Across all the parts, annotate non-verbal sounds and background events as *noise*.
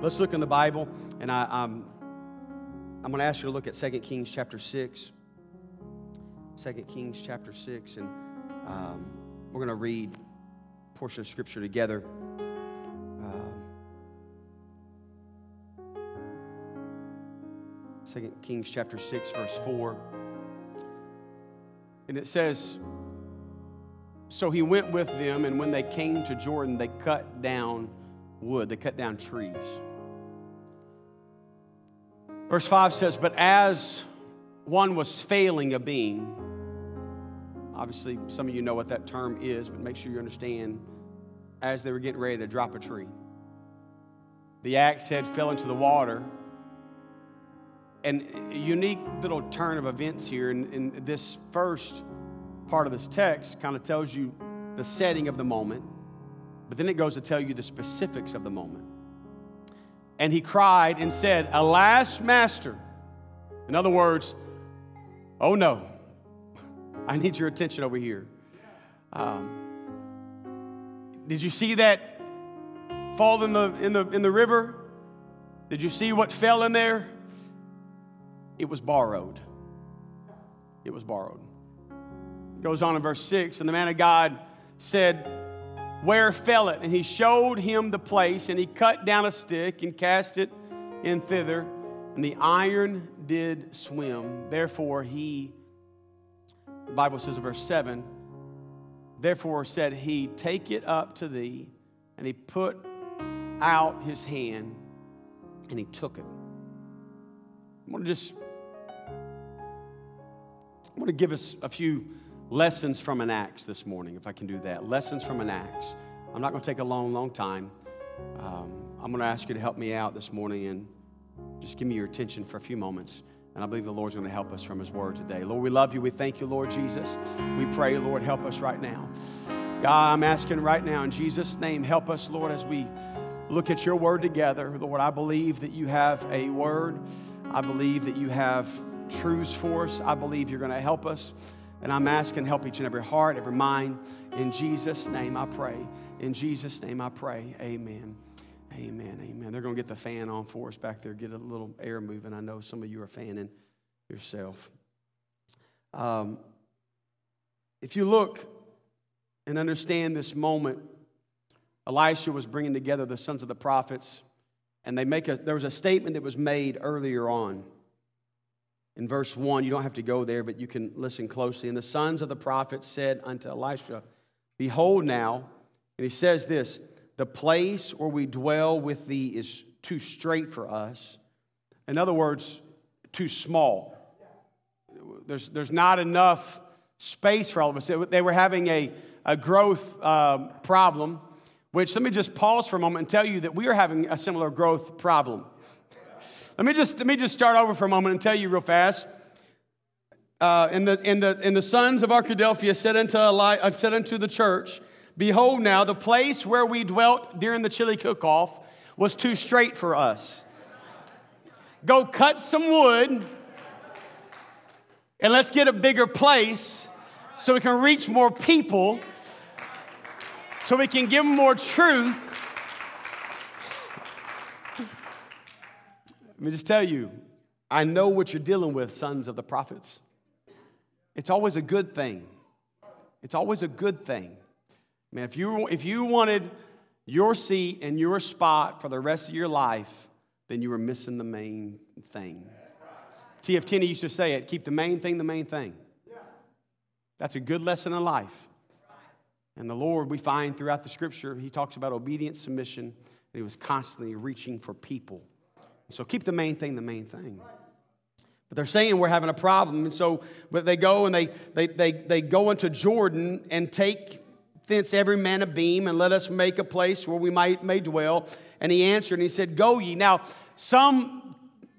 Let's look in the Bible, and I, um, I'm going to ask you to look at 2 Kings chapter 6. 2 Kings chapter 6, and um, we're going to read a portion of Scripture together. Um, 2 Kings chapter 6, verse 4. And it says, So he went with them, and when they came to Jordan, they cut down wood, they cut down trees. Verse 5 says, But as one was failing a beam, obviously some of you know what that term is, but make sure you understand as they were getting ready to drop a tree. The axe head fell into the water. And a unique little turn of events here in, in this first part of this text kind of tells you the setting of the moment, but then it goes to tell you the specifics of the moment. And he cried and said, Alas, master. In other words, oh no, I need your attention over here. Um, did you see that fall in the, in, the, in the river? Did you see what fell in there? It was borrowed. It was borrowed. It Goes on in verse 6 And the man of God said, where fell it? And he showed him the place, and he cut down a stick and cast it in thither, and the iron did swim. Therefore, he, the Bible says in verse 7, therefore said he, Take it up to thee. And he put out his hand and he took it. I want to just I want to give us a few lessons from an axe this morning, if I can do that. Lessons from an axe. I'm not going to take a long, long time. Um, I'm going to ask you to help me out this morning and just give me your attention for a few moments. And I believe the Lord's going to help us from His Word today. Lord, we love you. We thank you, Lord Jesus. We pray, Lord, help us right now. God, I'm asking right now in Jesus' name, help us, Lord, as we look at your Word together. Lord, I believe that you have a Word. I believe that you have truths for us. I believe you're going to help us. And I'm asking help each and every heart, every mind. In Jesus' name I pray. In Jesus' name I pray. Amen. Amen. Amen. They're going to get the fan on for us back there, get a little air moving. I know some of you are fanning yourself. Um, if you look and understand this moment, Elisha was bringing together the sons of the prophets, and they make a, there was a statement that was made earlier on in verse 1. You don't have to go there, but you can listen closely. And the sons of the prophets said unto Elisha, Behold now, and he says this the place where we dwell with thee is too straight for us. In other words, too small. There's, there's not enough space for all of us. They were having a, a growth um, problem, which let me just pause for a moment and tell you that we are having a similar growth problem. Let me just, let me just start over for a moment and tell you real fast. Uh, and, the, and, the, and the sons of Arkadelphia said unto, Eli, uh, said unto the church, Behold, now the place where we dwelt during the chili cook off was too straight for us. Go cut some wood and let's get a bigger place so we can reach more people, so we can give more truth Let me just tell you, I know what you're dealing with, sons of the prophets. It's always a good thing. It's always a good thing. Man, if you, if you wanted your seat and your spot for the rest of your life, then you were missing the main thing. T.F. Tenney used to say it keep the main thing the main thing. That's a good lesson in life. And the Lord, we find throughout the scripture, he talks about obedience, submission, and he was constantly reaching for people. So keep the main thing the main thing. But they're saying we're having a problem. And so but they go and they, they, they, they go into Jordan and take thence every man a beam and let us make a place where we might may dwell. And he answered and he said, Go ye. Now, some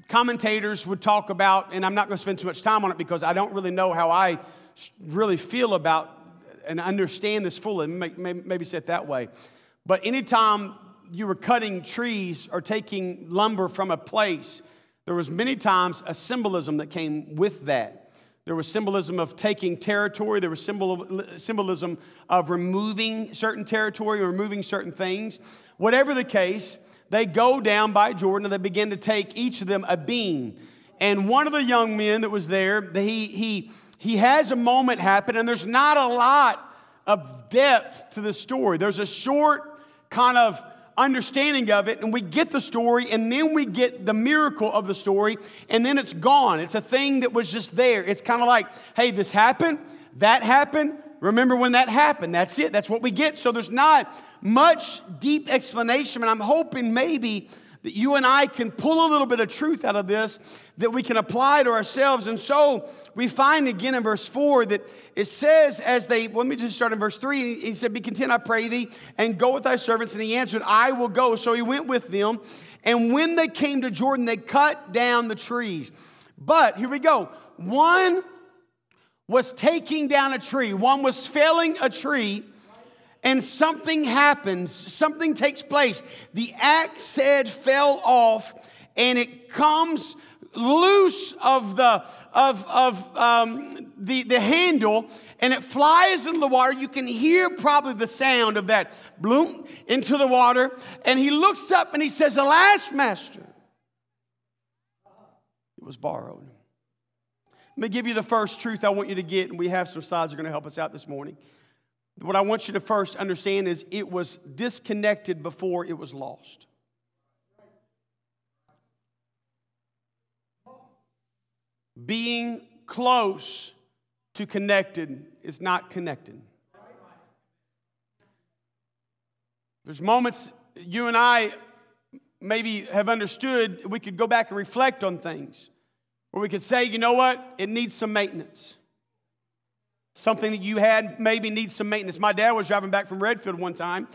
commentators would talk about, and I'm not going to spend too much time on it because I don't really know how I really feel about and understand this fully. Maybe, say it that way. But anytime you were cutting trees or taking lumber from a place, there was many times a symbolism that came with that. There was symbolism of taking territory. There was symbol, symbolism of removing certain territory or removing certain things. Whatever the case, they go down by Jordan and they begin to take each of them a beam. And one of the young men that was there, he, he, he has a moment happen, and there's not a lot of depth to the story. There's a short kind of understanding of it, and we get the story, and then we get the miracle of the story, and then it's gone. It's a thing that was just there. It's kind of like, hey, this happened, that happened. Remember when that happened? That's it. That's what we get. So there's not much deep explanation, and I'm hoping maybe that you and I can pull a little bit of truth out of this that we can apply to ourselves. And so we find again in verse 4 that it says, as they, let me just start in verse 3. He said, Be content, I pray thee, and go with thy servants. And he answered, I will go. So he went with them. And when they came to Jordan, they cut down the trees. But here we go. One was taking down a tree, one was felling a tree and something happens, something takes place. The axe head fell off and it comes loose of the of of um, the the handle and it flies into the water. You can hear probably the sound of that bloom into the water. And he looks up and he says alas master it was borrowed. Let me give you the first truth i want you to get and we have some slides that are going to help us out this morning what I want you to first understand is it was disconnected before it was lost. Being close to connected is not connected. There's moments you and I maybe have understood, we could go back and reflect on things, where we could say, you know what, it needs some maintenance. Something that you had maybe needs some maintenance. My dad was driving back from Redfield one time,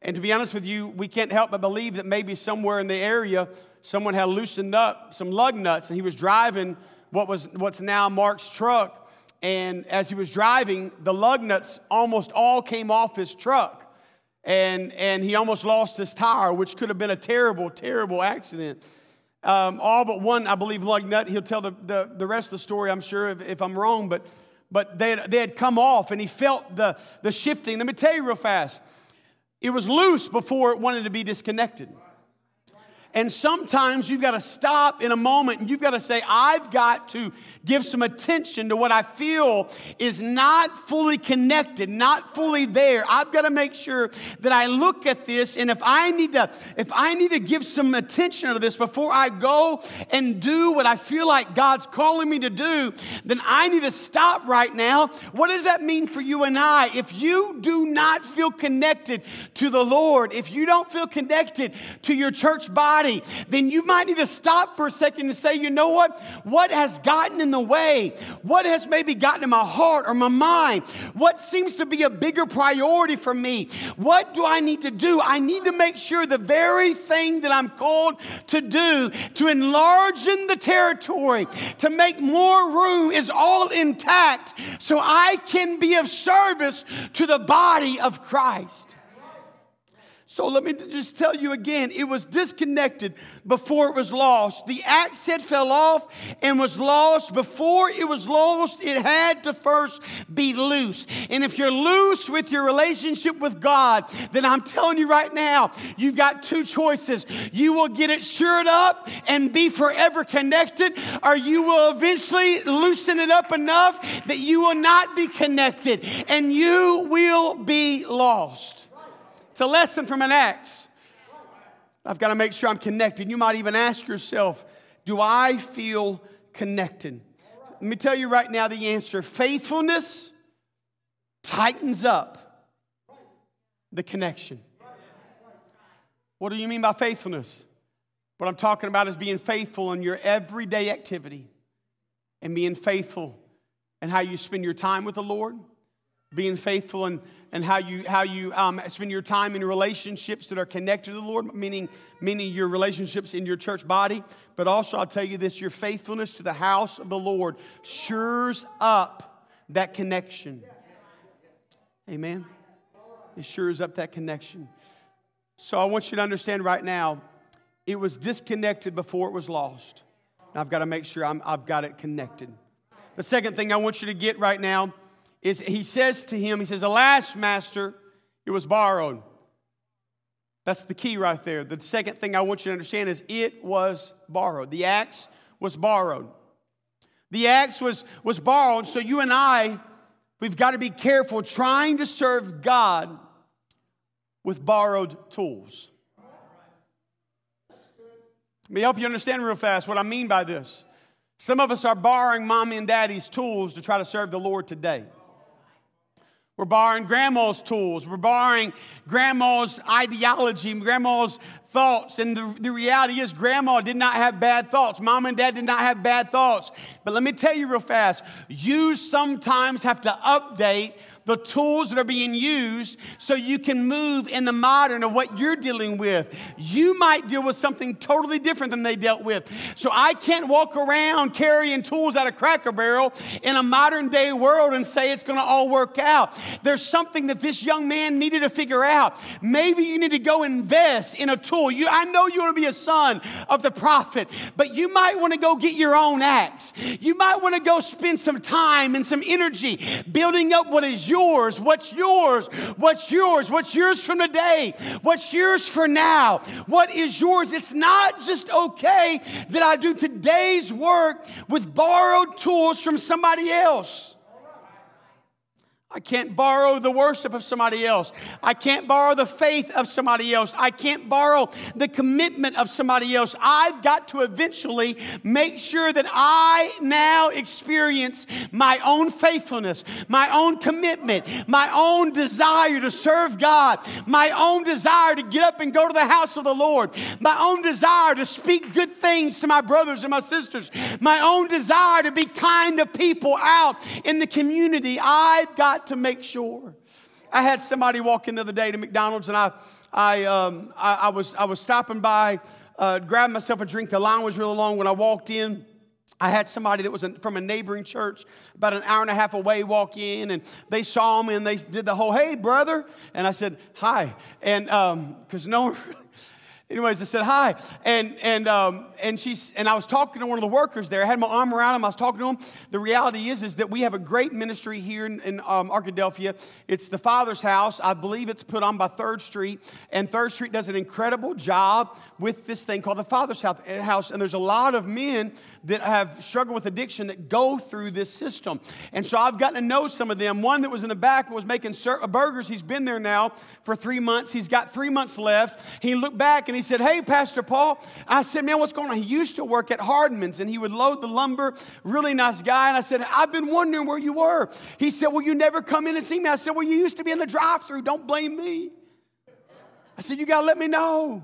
and to be honest with you, we can't help but believe that maybe somewhere in the area someone had loosened up some lug nuts, and he was driving what was what's now Mark's truck. And as he was driving, the lug nuts almost all came off his truck. And, and he almost lost his tire, which could have been a terrible, terrible accident. Um, all but one, I believe, lug nut. He'll tell the, the, the rest of the story, I'm sure, if, if I'm wrong. But but they had, they had come off and he felt the, the shifting. Let me tell you real fast it was loose before it wanted to be disconnected. And sometimes you've got to stop in a moment and you've got to say, I've got to give some attention to what I feel is not fully connected, not fully there. I've got to make sure that I look at this and if I need to, if I need to give some attention to this before I go and do what I feel like God's calling me to do, then I need to stop right now. What does that mean for you and I? If you do not feel connected to the Lord, if you don't feel connected to your church body, body, then you might need to stop for a second and say, you know what? What has gotten in the way? What has maybe gotten in my heart or my mind? What seems to be a bigger priority for me? What do I need to do? I need to make sure the very thing that I'm called to do, to enlarge in the territory, to make more room, is all intact so I can be of service to the body of Christ. So let me just tell you again it was disconnected before it was lost. The axe fell off and was lost. Before it was lost, it had to first be loose. And if you're loose with your relationship with God, then I'm telling you right now, you've got two choices. You will get it shored up and be forever connected, or you will eventually loosen it up enough that you will not be connected and you will be lost. It's a lesson from an axe. I've got to make sure I'm connected. You might even ask yourself, do I feel connected? Let me tell you right now the answer faithfulness tightens up the connection. What do you mean by faithfulness? What I'm talking about is being faithful in your everyday activity and being faithful in how you spend your time with the Lord, being faithful in and how you how you um, spend your time in relationships that are connected to the Lord, meaning meaning your relationships in your church body. But also, I'll tell you this: your faithfulness to the house of the Lord shures up that connection. Amen. It shures up that connection. So I want you to understand right now, it was disconnected before it was lost. I've got to make sure i I've got it connected. The second thing I want you to get right now is he says to him, he says, Alas, master, it was borrowed. That's the key right there. The second thing I want you to understand is it was borrowed. The axe was borrowed. The axe was, was borrowed, so you and I, we've got to be careful trying to serve God with borrowed tools. Let me help you understand real fast what I mean by this. Some of us are borrowing mommy and daddy's tools to try to serve the Lord today. We're borrowing grandma's tools. We're borrowing grandma's ideology, grandma's thoughts. And the, the reality is, grandma did not have bad thoughts. Mom and dad did not have bad thoughts. But let me tell you real fast you sometimes have to update the tools that are being used so you can move in the modern of what you're dealing with. You might deal with something totally different than they dealt with. So I can't walk around carrying tools out of Cracker Barrel in a modern day world and say it's going to all work out. There's something that this young man needed to figure out. Maybe you need to go invest in a tool. You, I know you want to be a son of the prophet, but you might want to go get your own axe. You might want to go spend some time and some energy building up what is yours? What's yours? What's yours? What's yours from today? What's yours for now? What is yours? It's not just okay that I do today's work with borrowed tools from somebody else. I can't borrow the worship of somebody else. I can't borrow the faith of somebody else. I can't borrow the commitment of somebody else. I've got to eventually make sure that I now experience my own faithfulness, my own commitment, my own desire to serve God, my own desire to get up and go to the house of the Lord, my own desire to speak good things to my brothers and my sisters, my own desire to be kind to people out in the community. I've got got to make sure. I had somebody walk in the other day to McDonald's, and I, I, um, I, I was, I was stopping by, uh, grabbing myself a drink. The line was really long. When I walked in, I had somebody that was from a neighboring church about an hour and a half away walk in, and they saw me and they did the whole, hey, brother. And I said, hi. And because um, no one *laughs* anyways, I said hi, and and um, and she's and I was talking to one of the workers there. I had my arm around him. I was talking to him. The reality is, is that we have a great ministry here in, in um, Arkadelphia. It's the Father's House. I believe it's put on by Third Street, and Third Street does an incredible job with this thing called the Father's House. And there's a lot of men that have struggled with addiction that go through this system. And so I've gotten to know some of them. One that was in the back was making uh, burgers. He's been there now for three months. He's got three months left. He looked back and he said, Hey, Pastor Paul. I said, Man, what's going on? He used to work at Hardman's and he would load the lumber. Really nice guy. And I said, I've been wondering where you were. He said, Well, you never come in and see me. I said, Well, you used to be in the drive through. Don't blame me. I said, You got to let me know.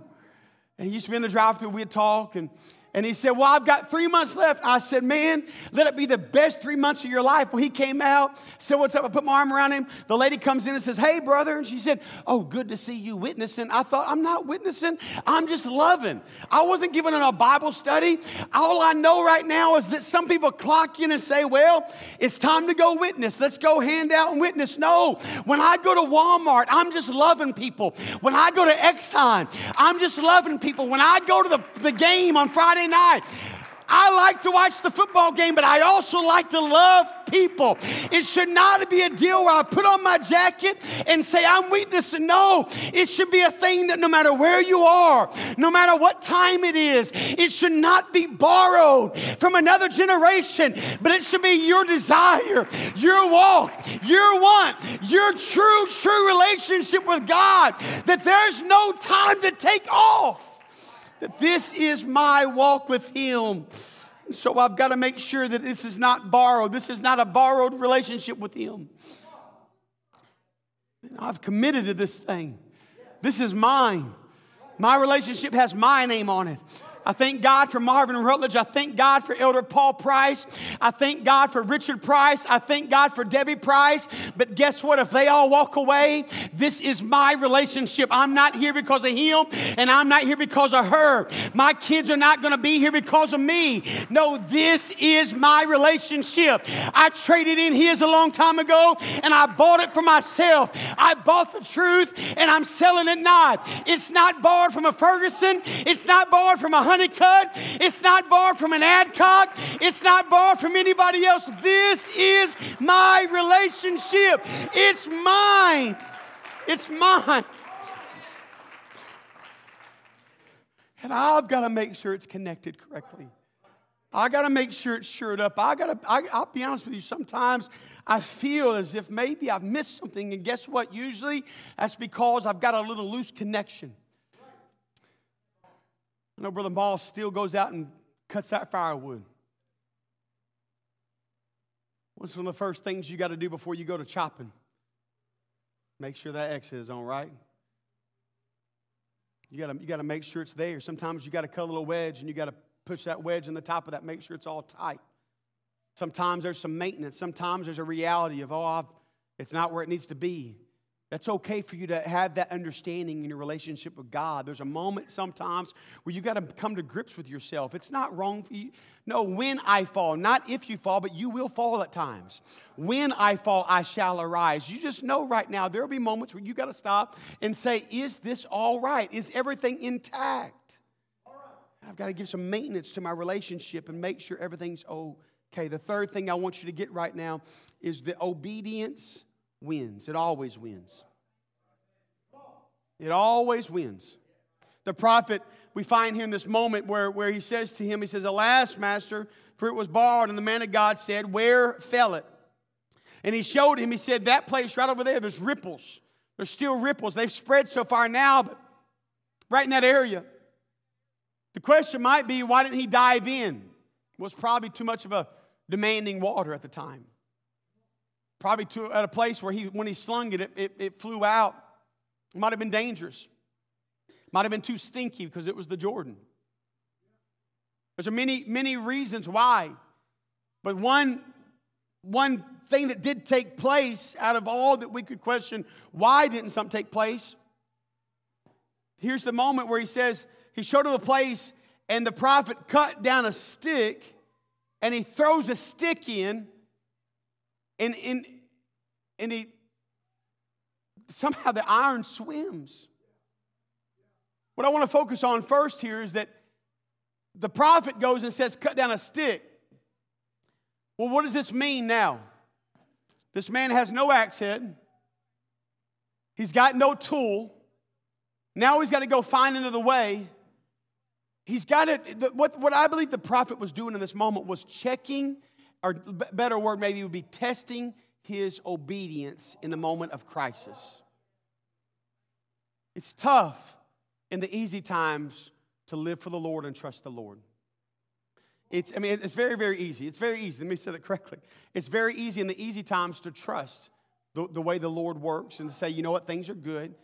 And he used to be in the drive through. We'd talk and and he said, Well, I've got three months left. I said, Man, let it be the best three months of your life. Well, he came out, said, What's up? I put my arm around him. The lady comes in and says, Hey, brother. And she said, Oh, good to see you witnessing. I thought, I'm not witnessing, I'm just loving. I wasn't giving a Bible study. All I know right now is that some people clock in and say, Well, it's time to go witness. Let's go hand out and witness. No, when I go to Walmart, I'm just loving people. When I go to Exxon, I'm just loving people. When I go to the, the game on Friday night. I like to watch the football game, but I also like to love people. It should not be a deal where I put on my jacket and say, I'm witnessing. No, it should be a thing that no matter where you are, no matter what time it is, it should not be borrowed from another generation, but it should be your desire, your walk, your want, your true, true relationship with God, that there's no time to take off that this is my walk with Him. So I've got to make sure that this is not borrowed. This is not a borrowed relationship with Him. I've committed to this thing. This is mine. My relationship has my name on it. I thank God for Marvin Rutledge. I thank God for Elder Paul Price. I thank God for Richard Price. I thank God for Debbie Price. But guess what? If they all walk away, this is my relationship. I'm not here because of him, and I'm not here because of her. My kids are not going to be here because of me. No, this is my relationship. I traded in his a long time ago, and I bought it for myself. I bought the truth, and I'm selling it not. It's not borrowed from a Ferguson. It's not borrowed from a Honeycutt. It's not borrowed from an Adcock. It's not borrowed from anybody else. This is my relationship. It's mine. It's mine. And I've got to make sure it's connected correctly. I got to make sure it's shored up. I got to, I, I'll be honest with you, sometimes I feel as if maybe I've missed something. And guess what? Usually that's because I've got a little loose connection. I know Brother Moss still goes out and cuts that firewood. What's one of the first things you got to do before you go to chopping? Make sure that X is on, right? You got to you got to make sure it's there. Sometimes you got to cut a little wedge and you got to push that wedge in the top of that, make sure it's all tight. Sometimes there's some maintenance. Sometimes there's a reality of, oh, I've, it's not where it needs to be. That's okay for you to have that understanding in your relationship with God. There's a moment sometimes where you got to come to grips with yourself. It's not wrong for you. No, when I fall, not if you fall, but you will fall at times. When I fall, I shall arise. You just know right now there will be moments where you got to stop and say, Is this all right? Is everything intact? I've got to give some maintenance to my relationship and make sure everything's okay. The third thing I want you to get right now is the obedience wins. It always wins. It always wins. The prophet, we find here in this moment where, where he says to him, he says, Alas, master, for it was borrowed. And the man of God said, Where fell it? And he showed him, he said, That place right over there, there's ripples. There's still ripples. They've spread so far now, but right in that area. The question might be, why didn't he dive in? It was probably too much of a demanding water at the time probably to, at a place where he, when he slung it, it, it, it flew out. It might have been dangerous. Might have been too stinky because it was the Jordan. There's many, many reasons why. But one, one thing that did take place out of all that we could question, why didn't something take place? Here's the moment where he says, he showed him a place, and the prophet cut down a stick, and he throws a stick in, and, and, and he somehow the iron swims. What I want to focus on first here is that the prophet goes and says, Cut down a stick. Well, what does this mean now? This man has no axe head, he's got no tool. Now he's got to go find another way. He's got it. What, what I believe the prophet was doing in this moment was checking or better word maybe would be testing his obedience in the moment of crisis. It's tough in the easy times to live for the Lord and trust the Lord. It's, I mean, it's very, very easy. It's very easy. Let me say that *laughs* correctly. It's very easy in the easy times to trust the, the way the Lord works and to say, you know what, things are good.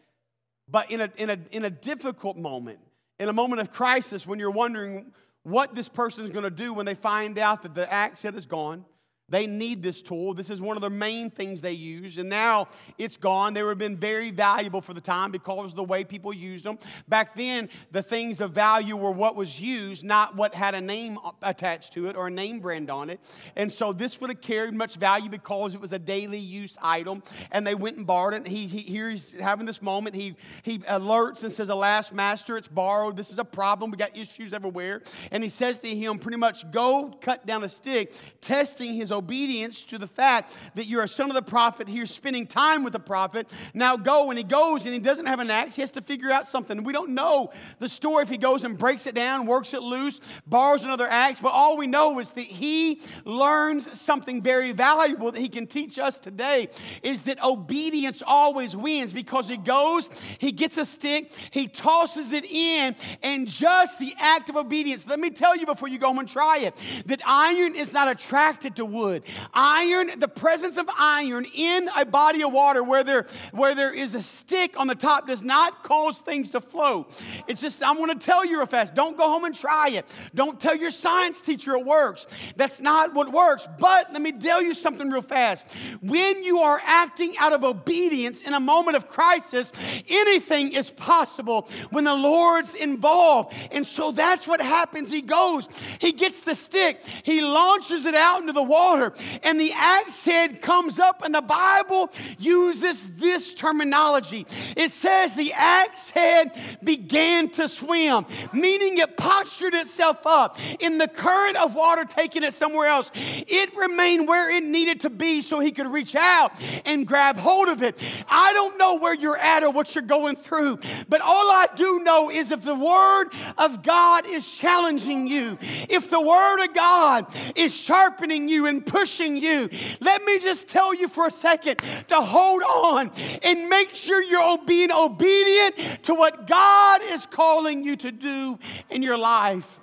But in a, in, a, in a difficult moment, in a moment of crisis, when you're wondering what this person is going to do when they find out that the axe head is gone. They need this tool. This is one of the main things they use. And now it's gone. They would have been very valuable for the time because of the way people used them. Back then, the things of value were what was used, not what had a name attached to it or a name brand on it. And so this would have carried much value because it was a daily use item. And they went and borrowed it. He, he here he's having this moment. He, he alerts and says, Alas, master, it's borrowed. This is a problem. We got issues everywhere. And he says to him, pretty much, go cut down a stick, testing his to the fact that you're a son of the prophet. You're spending time with the prophet. Now go. And he goes and he doesn't have an axe. He has to figure out something. We don't know the story if he goes and breaks it down, works it loose, borrows another axe. But all we know is that he learns something very valuable that he can teach us today is that obedience always wins because he goes, he gets a stick, he tosses it in, and just the act of obedience. Let me tell you before you go home and try it that iron is not attracted to wood wood. Iron, the presence of iron in a body of water where there, where there is a stick on the top does not cause things to flow. It's just, I want to tell you real fast don't go home and try it. Don't tell your science teacher it works. That's not what works. But let me tell you something real fast. When you are acting out of obedience in a moment of crisis, anything is possible when the Lord's involved. And so that's what happens. He goes, he gets the stick, he launches it out into the water water. And the axe head comes up, and the Bible uses this terminology. It says the axe head began to swim, meaning it postured itself up in the current of water taking it somewhere else. It remained where it needed to be so he could reach out and grab hold of it. I don't know where you're at or what you're going through, but all I do know is if the Word of God is challenging you, if the Word of God is sharpening you and pushing you, let me just tell you for a second to hold on and make sure you're being obedient to what God is calling you to do in your life.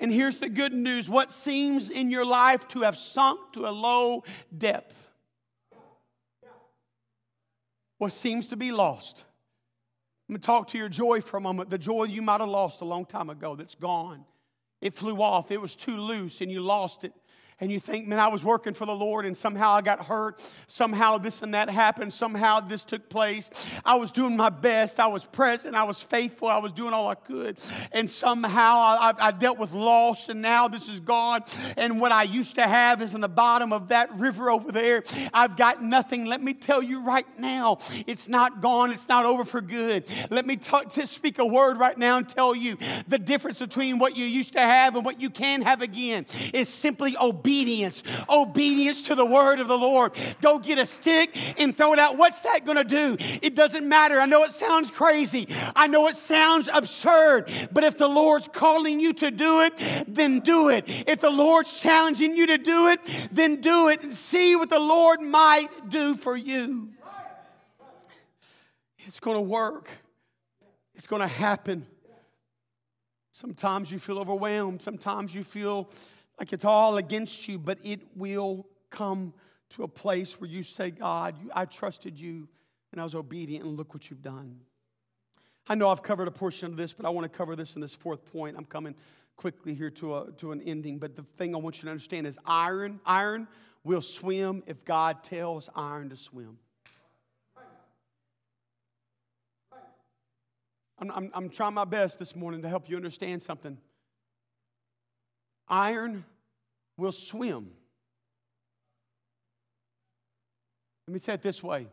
And here's the good news what seems in your life to have sunk to a low depth, what seems to be lost. I'm going to talk to your joy for a moment. The joy you might have lost a long time ago that's gone. It flew off, it was too loose, and you lost it and you think, man, I was working for the Lord and somehow I got hurt. Somehow this and that happened. Somehow this took place. I was doing my best. I was present. I was faithful. I was doing all I could. And somehow I, I dealt with loss and now this is gone. And what I used to have is in the bottom of that river over there. I've got nothing. Let me tell you right now, it's not gone. It's not over for good. Let me talk, to speak a word right now and tell you the difference between what you used to have and what you can have again is simply obedience obedience. Obedience to the word of the Lord. Go get a stick and throw it out. What's that going to do? It doesn't matter. I know it sounds crazy. I know it sounds absurd. But if the Lord's calling you to do it, then do it. If the Lord's challenging you to do it, then do it and see what the Lord might do for you. It's going to work. It's going to happen. Sometimes you feel overwhelmed. Sometimes you feel like it's all against you, but it will come to a place where you say, God, I trusted you and I was obedient, and look what you've done. I know I've covered a portion of this, but I want to cover this in this fourth point. I'm coming quickly here to, a, to an ending, but the thing I want you to understand is iron, iron will swim if God tells iron to swim. I'm, I'm, I'm trying my best this morning to help you understand something. Iron will swim. Let me say it this way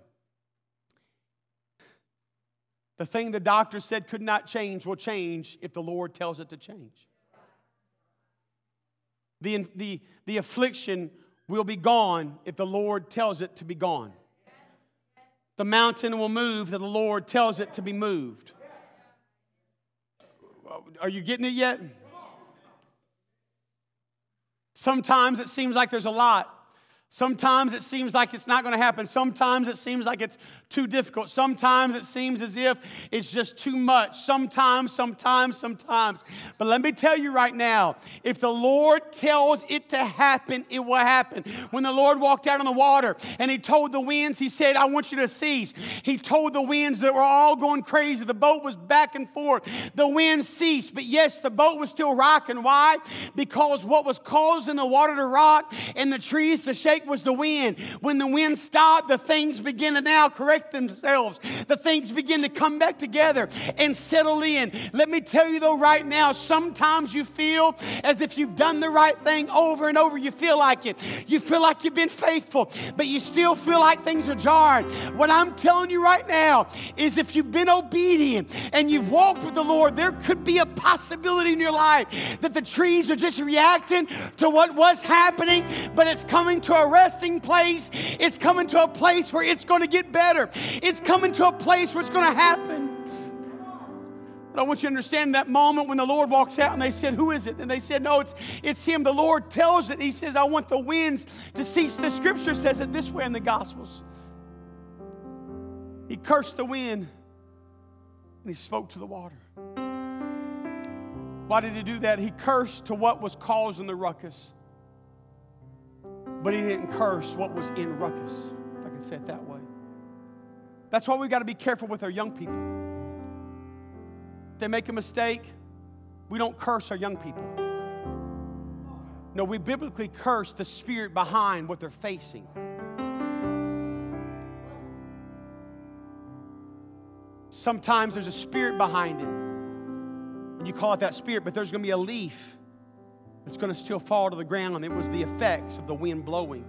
the thing the doctor said could not change will change if the Lord tells it to change. The, the, the affliction will be gone if the Lord tells it to be gone. The mountain will move if the Lord tells it to be moved. Are you getting it yet? Sometimes it seems like there's a lot. Sometimes it seems like it's not going to happen. Sometimes it seems like it's too difficult. Sometimes it seems as if it's just too much. Sometimes, sometimes, sometimes. But let me tell you right now if the Lord tells it to happen, it will happen. When the Lord walked out on the water and He told the winds, He said, I want you to cease. He told the winds that were all going crazy. The boat was back and forth. The wind ceased. But yes, the boat was still rocking. Why? Because what was causing the water to rock and the trees to shake was the wind. When the wind stopped, the things began to now correct themselves. The things begin to come back together and settle in. Let me tell you though, right now, sometimes you feel as if you've done the right thing over and over. You feel like it. You feel like you've been faithful, but you still feel like things are jarred. What I'm telling you right now is if you've been obedient and you've walked with the Lord, there could be a possibility in your life that the trees are just reacting to what was happening, but it's coming to a resting place. It's coming to a place where it's going to get better. It's coming to a place where it's going to happen. But I want you to understand that moment when the Lord walks out and they said, Who is it? And they said, No, it's, it's him. The Lord tells it. He says, I want the winds to cease. The scripture says it this way in the Gospels. He cursed the wind and he spoke to the water. Why did he do that? He cursed to what was causing the ruckus but he didn't curse what was in ruckus, if I can say it that way. That's why we got to be careful with our young people. If they make a mistake, we don't curse our young people. No, we biblically curse the spirit behind what they're facing. Sometimes there's a spirit behind it, and you call it that spirit, but there's going to be a leaf that's going to still fall to the ground. And it was the effects of the wind blowing.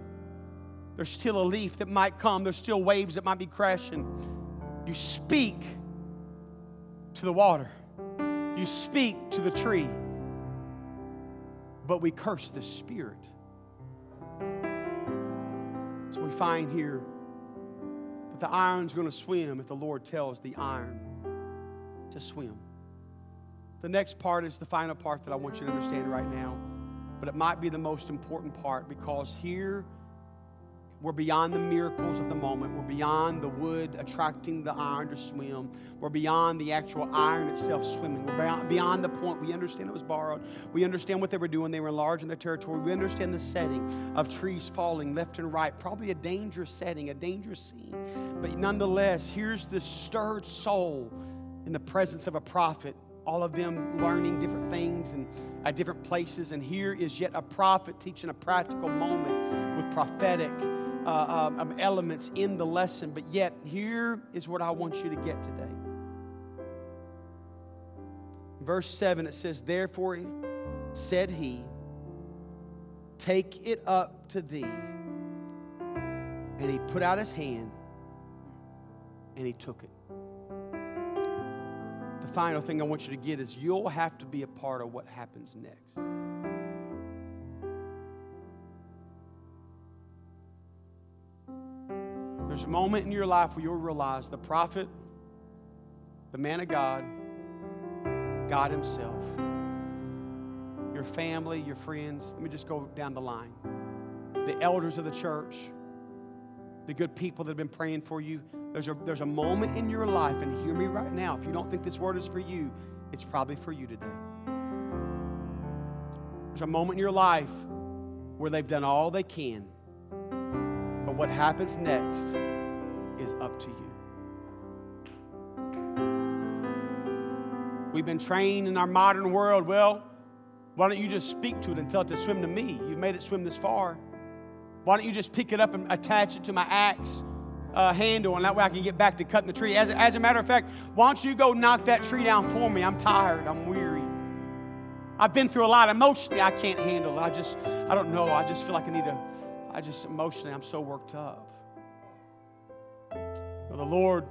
There's still a leaf that might come, there's still waves that might be crashing. You speak to the water, you speak to the tree, but we curse the spirit. So we find here that the iron's going to swim if the Lord tells the iron to swim. The next part is the final part that I want you to understand right now, but it might be the most important part because here we're beyond the miracles of the moment. We're beyond the wood attracting the iron to swim. We're beyond the actual iron itself swimming. We're beyond, the point. We understand it was borrowed. We understand what they were doing. They were enlarging their territory. We understand the setting of trees falling left and right. Probably a dangerous setting, a dangerous scene. But nonetheless, here's this stirred soul in the presence of a prophet all of them learning different things and at different places. And here is yet a prophet teaching a practical moment with prophetic uh, um, um, elements in the lesson, but yet here is what I want you to get today. Verse 7, it says, Therefore said he, Take it up to thee. And he put out his hand and he took it. The final thing I want you to get is you'll have to be a part of what happens next. Moment in your life where you'll realize the prophet, the man of God, God Himself, your family, your friends. Let me just go down the line. The elders of the church, the good people that have been praying for you. There's a, there's a moment in your life, and hear me right now. If you don't think this word is for you, it's probably for you today. There's a moment in your life where they've done all they can but what happens next is up to you. We've been trained in our modern world. Well, why don't you just speak to it and tell it to swim to me? You've made it swim this far. Why don't you just pick it up and attach it to my axe uh, handle, and that way I can get back to cutting the tree? As, as a matter of fact, why don't you go knock that tree down for me? I'm tired. I'm weary. I've been through a lot. Emotionally, I can't handle it. I just, I don't know. I just feel like I need to I just emotionally, I'm so worked up. The Lord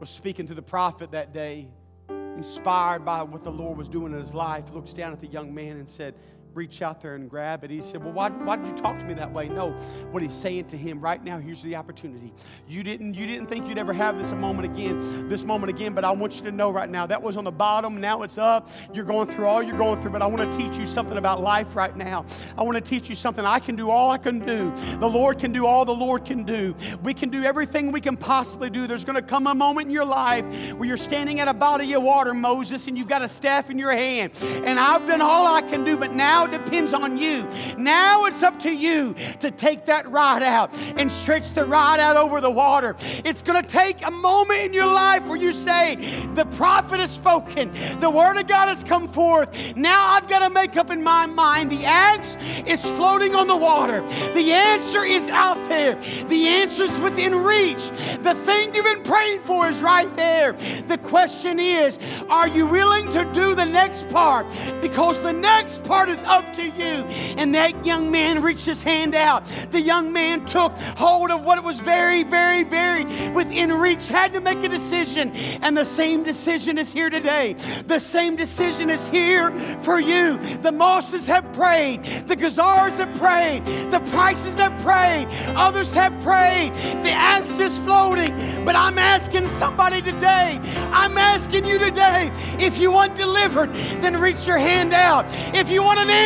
was speaking to the prophet that day, inspired by what the Lord was doing in his life, looks down at the young man and said, reach out there and grab it. He said, Well, why, why did you talk to me that way? No, what he's saying to him right now, here's the opportunity. You didn't, you didn't think you'd ever have this a moment again, this moment again, but I want you to know right now that was on the bottom, now it's up. You're going through all you're going through, but I want to teach you something about life right now. I want to teach you something. I can do all I can do. The Lord can do all the Lord can do. We can do everything we can possibly do. There's going to come a moment in your life where you're standing at a body of water, Moses, and you've got a staff in your hand. And I've done all I can do, but now now depends on you. Now it's up to you to take that rod out and stretch the rod out over the water. It's going to take a moment in your life where you say, The prophet has spoken, the word of God has come forth. Now I've got to make up in my mind. The axe is floating on the water, the answer is out there, the answer is within reach. The thing you've been praying for is right there. The question is, are you willing to do the next part? Because the next part is up to you. And that young man reached his hand out. The young man took hold of what was very, very, very within reach, had to make a decision. And the same decision is here today. The same decision is here for you. The Mosses have prayed, the Gazars have prayed, the Prices have prayed, others have prayed. The axe is floating. But I'm asking somebody today, I'm asking you today, if you want delivered, then reach your hand out. If you want an answer,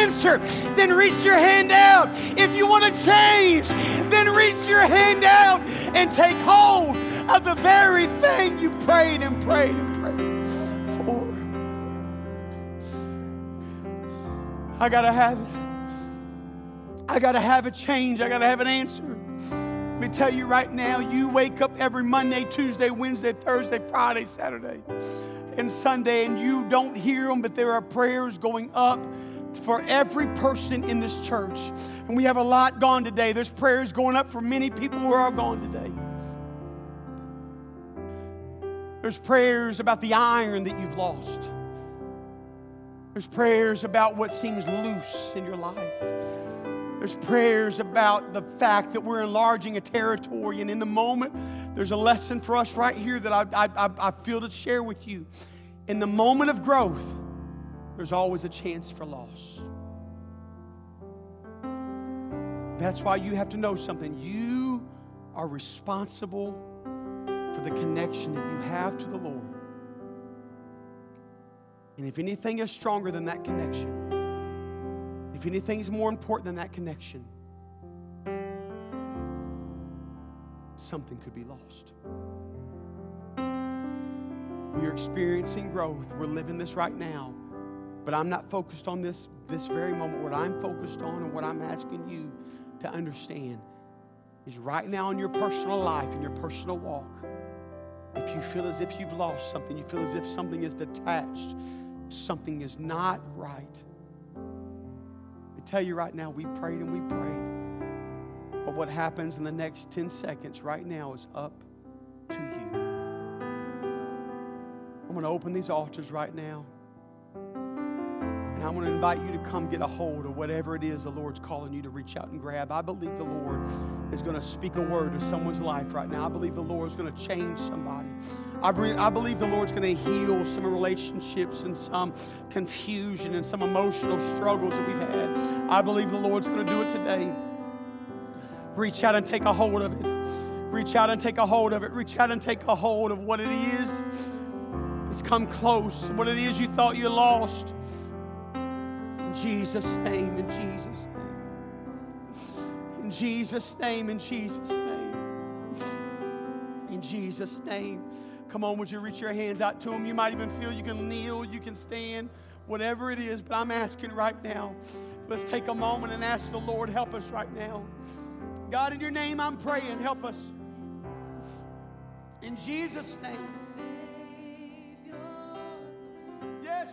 then reach your hand out. If you want to change, then reach your hand out and take hold of the very thing you prayed and prayed and prayed for. I got to have it. I got to have a change. I got to have an answer. Let me tell you right now, you wake up every Monday, Tuesday, Wednesday, Thursday, Friday, Saturday, and Sunday, and you don't hear them, but there are prayers going up for every person in this church. And we have a lot gone today. There's prayers going up for many people who are gone today. There's prayers about the iron that you've lost. There's prayers about what seems loose in your life. There's prayers about the fact that we're enlarging a territory, and in the moment, there's a lesson for us right here that I, I, I feel to share with you. In the moment of growth, there's always a chance for loss. That's why you have to know something. You are responsible for the connection that you have to the Lord. And if anything is stronger than that connection, if anything is more important than that connection, something could be lost. We are experiencing growth. We're living this right now. But I'm not focused on this this very moment. What I'm focused on and what I'm asking you to understand is right now in your personal life, in your personal walk, if you feel as if you've lost something, you feel as if something is detached, something is not right. I tell you right now, we prayed and we prayed. But what happens in the next 10 seconds right now is up to you. I'm going to open these altars right now. And I'm going to invite you to come get a hold of whatever it is the Lord's calling you to reach out and grab. I believe the Lord is going to speak a word to someone's life right now. I believe the Lord is going to change somebody. I, I believe the Lord's going to heal some relationships and some confusion and some emotional struggles that we've had. I believe the Lord's going to do it today. Reach out and take a hold of it. Reach out and take a hold of it. Reach out and take a hold of what it is that's come close, what it is you thought you lost. Jesus' name, in Jesus' name. In Jesus' name, in Jesus' name. In Jesus' name. Come on, would you reach your hands out to Him? You might even feel you can kneel, you can stand, whatever it is, but I'm asking right now. Let's take a moment and ask the Lord, help us right now. God, in your name, I'm praying, help us. In Jesus' name. Yes,